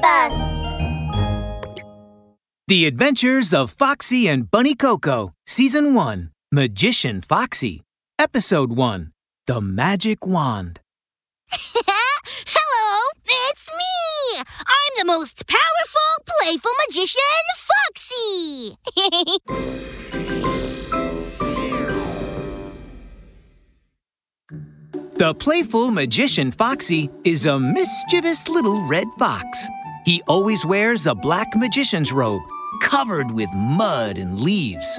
Bus. The Adventures of Foxie and Bunny Coco, Season 1, Magician Foxie, Episode 1, The Magic Wand. Hello, it's me! I'm the most powerful, playful magician, Foxie! The playful magician Foxie is a mischievous little red fox. He always wears a black magician's robe covered with mud and leaves.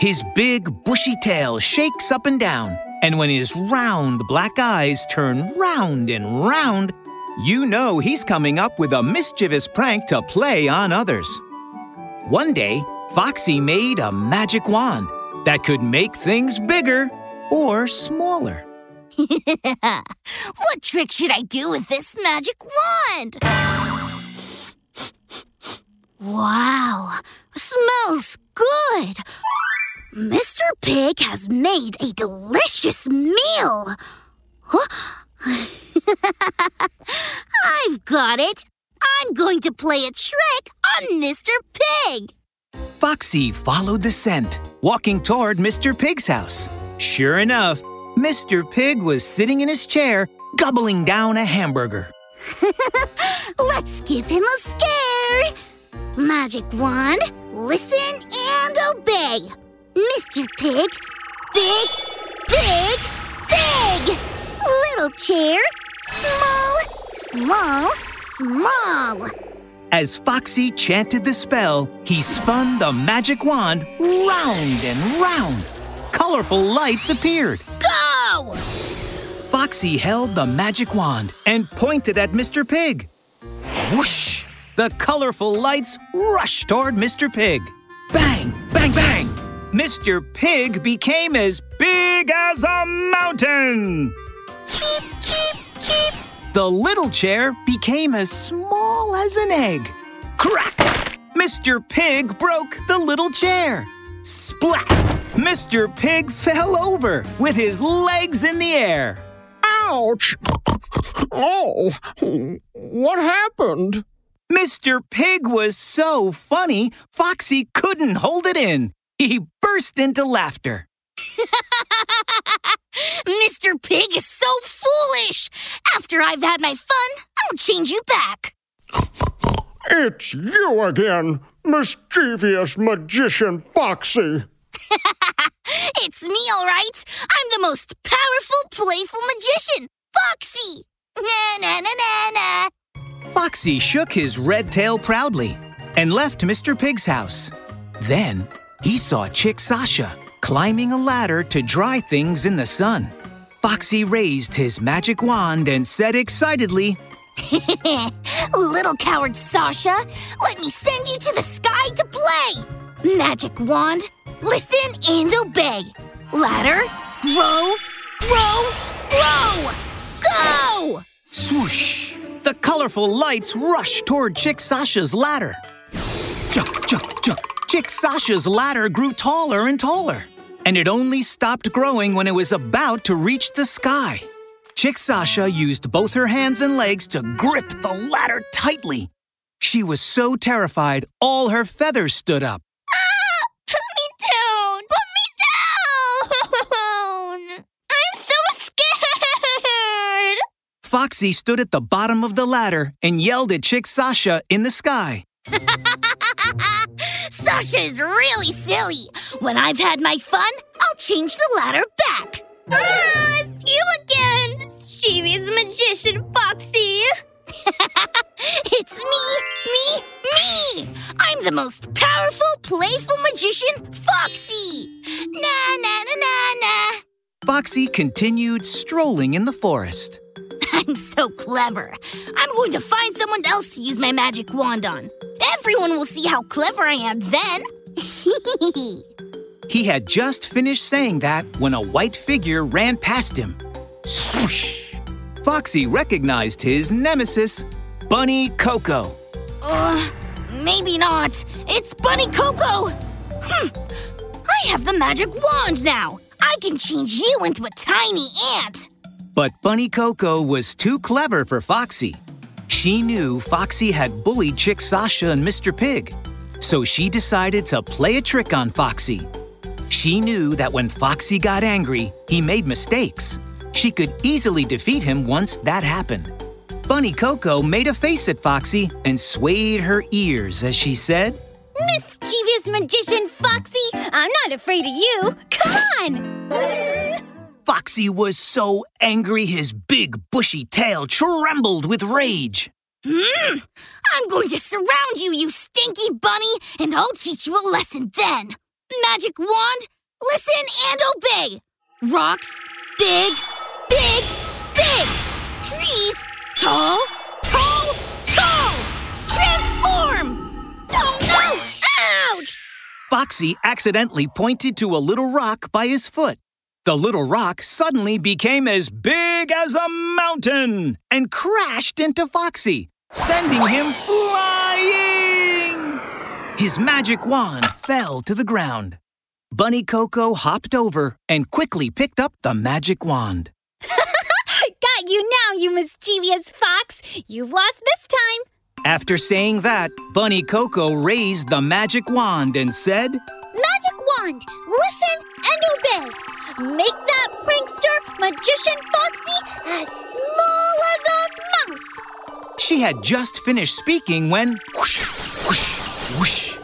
His big, bushy tail shakes up and down, and when his round black eyes turn round and round, you know he's coming up with a mischievous prank to play on others. One day, Foxie made a magic wand that could make things bigger or smaller. what trick should I do with this magic wand? Wow, smells good. Mr. Pig has made a delicious meal. Huh? I've got it. I'm going to play a trick on Mr. Pig. Foxie followed the scent, walking toward Mr. Pig's house. Sure enough, Mr. Pig was sitting in his chair, gobbling down a hamburger. Let's give him a scare. Magic wand, listen and obey. Mr. Pig, big, big, big. Little chair, small, small, small. As Foxie chanted the spell, he spun the magic wand round and round. Colorful lights appeared. Go! Foxie held the magic wand and pointed at Mr. Pig. Whoosh! The colorful lights rushed toward Mr. Pig. Bang, bang, bang! Mr. Pig became as big as a mountain. Keep, keep, keep. The little chair became as small as an egg. Crack! Mr. Pig broke the little chair. Splat! Mr. Pig fell over with his legs in the air. Ouch! Oh, what happened? Mr. Pig was so funny, Foxie couldn't hold it in. He burst into laughter. Mr. Pig is so foolish. After I've had my fun, I'll change you back. It's you again, mischievous magician Foxie. It's me, all right. I'm the most powerful, playful magician, Foxie. Na na na na na. Foxie shook his red tail proudly and left Mr. Pig's house. Then he saw Chick Sasha climbing a ladder to dry things in the sun. Foxie raised his magic wand and said excitedly, Little coward Sasha, let me send you to the sky to play. Magic wand, listen and obey. Ladder, grow, grow, grow. Go! Swoosh! The colorful lights rushed toward Chick Sasha's ladder. Chuck, chuck, chuck. Chick Sasha's ladder grew taller and taller, and it only stopped growing when it was about to reach the sky. Chick Sasha used both her hands and legs to grip the ladder tightly. She was so terrified, all her feathers stood up. Put me down! Put me down! I'm so scared! Foxie stood at the bottom of the ladder and yelled at Chick Sasha in the sky. Sasha is really silly. When I've had my fun, I'll change the ladder back. Ah, it's you again! Mischievous magician Foxie! It's me, me, me! I'm the most powerful, playful magician, Foxie! Na na na na na! Foxie continued strolling in the forest. I'm so clever. I'm going to find someone else to use my magic wand on. Everyone will see how clever I am then. He had just finished saying that when a white figure ran past him. Swoosh! Foxie recognized his nemesis, Bunny Coco. uh, maybe not. It's Bunny Coco. Hmm. I have the magic wand now. I can change you into a tiny ant. But Bunny Coco was too clever for Foxie. She knew Foxie had bullied Chick Sasha and Mr. Pig, so she decided to play a trick on Foxie. She knew that when Foxie got angry, he made mistakes. She could easily defeat him once that happened. Bunny Coco made a face at Foxie and swayed her ears as she said, Mischievous magician Foxie, I'm not afraid of you. Come on! Foxie was so angry his big bushy tail trembled with rage. Hmm. I'm going to surround you, you stinky bunny, and I'll teach you a lesson then. Magic wand, listen and obey. Rocks, big, big, big. Trees, tall, tall, tall. Transform! Oh no! Ouch! Foxie accidentally pointed to a little rock by his foot. The little rock suddenly became as big as a mountain and crashed into Foxie, sending him flying. His magic wand fell to the ground. Bunny Coco hopped over and quickly picked up the magic wand. Got you now, you mischievous fox. You've lost this time. After saying that, Bunny Coco raised the magic wand and said, Magic wand, listen and obey. Make that prankster, magician Foxie, as small as a mouse. She had just finished speaking when whoosh, whoosh, whoosh.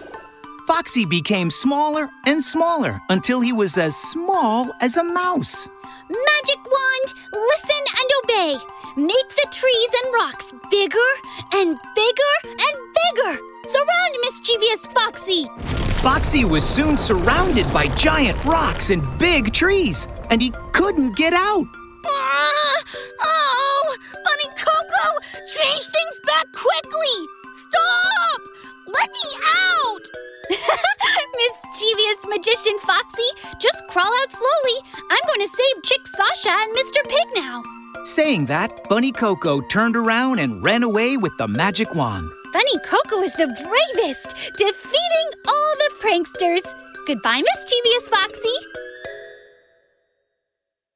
Foxie became smaller and smaller until he was as small as a mouse. Magic wand, listen and obey. Make the trees and rocks bigger and bigger and bigger. Surround mischievous Foxie. Foxie was soon surrounded by giant rocks and big trees, and he couldn't get out. Ah! oh, Bunny Coco, change things back quickly. Stop! Let me out! Mischievous magician Foxie, just crawl out slowly. I'm going to save Chick Sasha and Mr. Pig now. Saying that, Bunny Coco turned around and ran away with the magic wand. Bunny Coco is the bravest, defeating all the pranksters. Goodbye, mischievous Foxie.